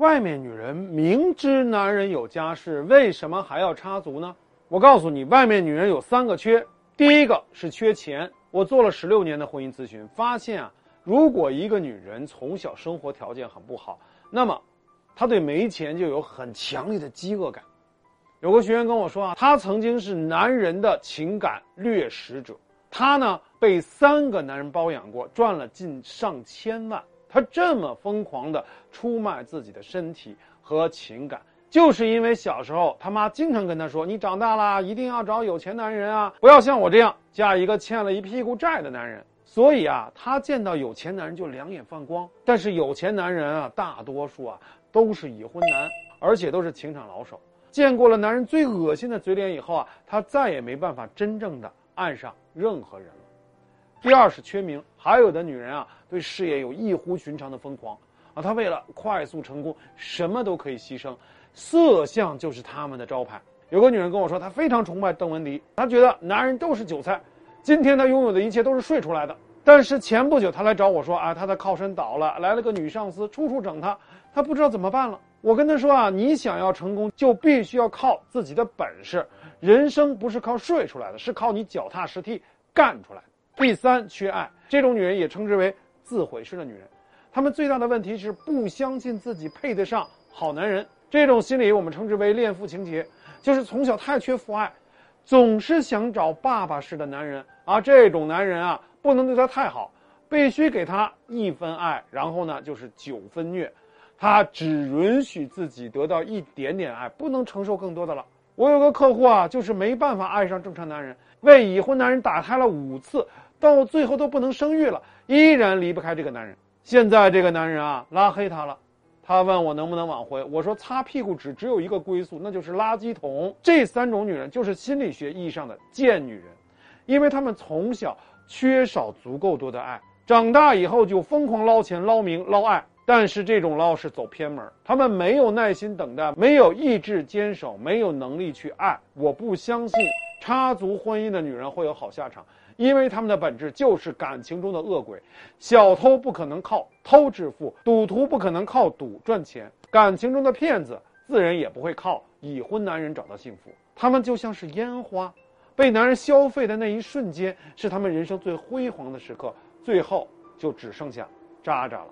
外面女人明知男人有家室，为什么还要插足呢？我告诉你，外面女人有三个缺，第一个是缺钱。我做了十六年的婚姻咨询，发现啊，如果一个女人从小生活条件很不好，那么她对没钱就有很强烈的饥饿感。有个学员跟我说啊，她曾经是男人的情感掠食者，她呢被三个男人包养过，赚了近上千万。他这么疯狂的出卖自己的身体和情感，就是因为小时候他妈经常跟他说：“你长大了一定要找有钱男人啊，不要像我这样嫁一个欠了一屁股债的男人。”所以啊，他见到有钱男人就两眼放光。但是有钱男人啊，大多数啊都是已婚男，而且都是情场老手。见过了男人最恶心的嘴脸以后啊，他再也没办法真正的爱上任何人了。第二是缺名，还有的女人啊，对事业有异乎寻常的疯狂啊，她为了快速成功，什么都可以牺牲，色相就是他们的招牌。有个女人跟我说，她非常崇拜邓文迪，她觉得男人都是韭菜，今天她拥有的一切都是睡出来的。但是前不久她来找我说啊，她的靠山倒了，来了个女上司，处处整她，她不知道怎么办了。我跟她说啊，你想要成功，就必须要靠自己的本事，人生不是靠睡出来的，是靠你脚踏实地干出来。第三，缺爱，这种女人也称之为自毁式的女人。她们最大的问题是不相信自己配得上好男人。这种心理我们称之为恋父情节，就是从小太缺父爱，总是想找爸爸式的男人。而这种男人啊，不能对她太好，必须给她一分爱，然后呢就是九分虐。她只允许自己得到一点点爱，不能承受更多的了。我有个客户啊，就是没办法爱上正常男人，为已婚男人打胎了五次。到最后都不能生育了，依然离不开这个男人。现在这个男人啊，拉黑他了。他问我能不能挽回，我说擦屁股纸只有一个归宿，那就是垃圾桶。这三种女人就是心理学意义上的贱女人，因为她们从小缺少足够多的爱，长大以后就疯狂捞钱、捞名、捞爱。但是这种捞是走偏门，他们没有耐心等待，没有意志坚守，没有能力去爱。我不相信插足婚姻的女人会有好下场。因为他们的本质就是感情中的恶鬼，小偷不可能靠偷致富，赌徒不可能靠赌赚钱，感情中的骗子自然也不会靠已婚男人找到幸福。他们就像是烟花，被男人消费的那一瞬间是他们人生最辉煌的时刻，最后就只剩下渣渣了。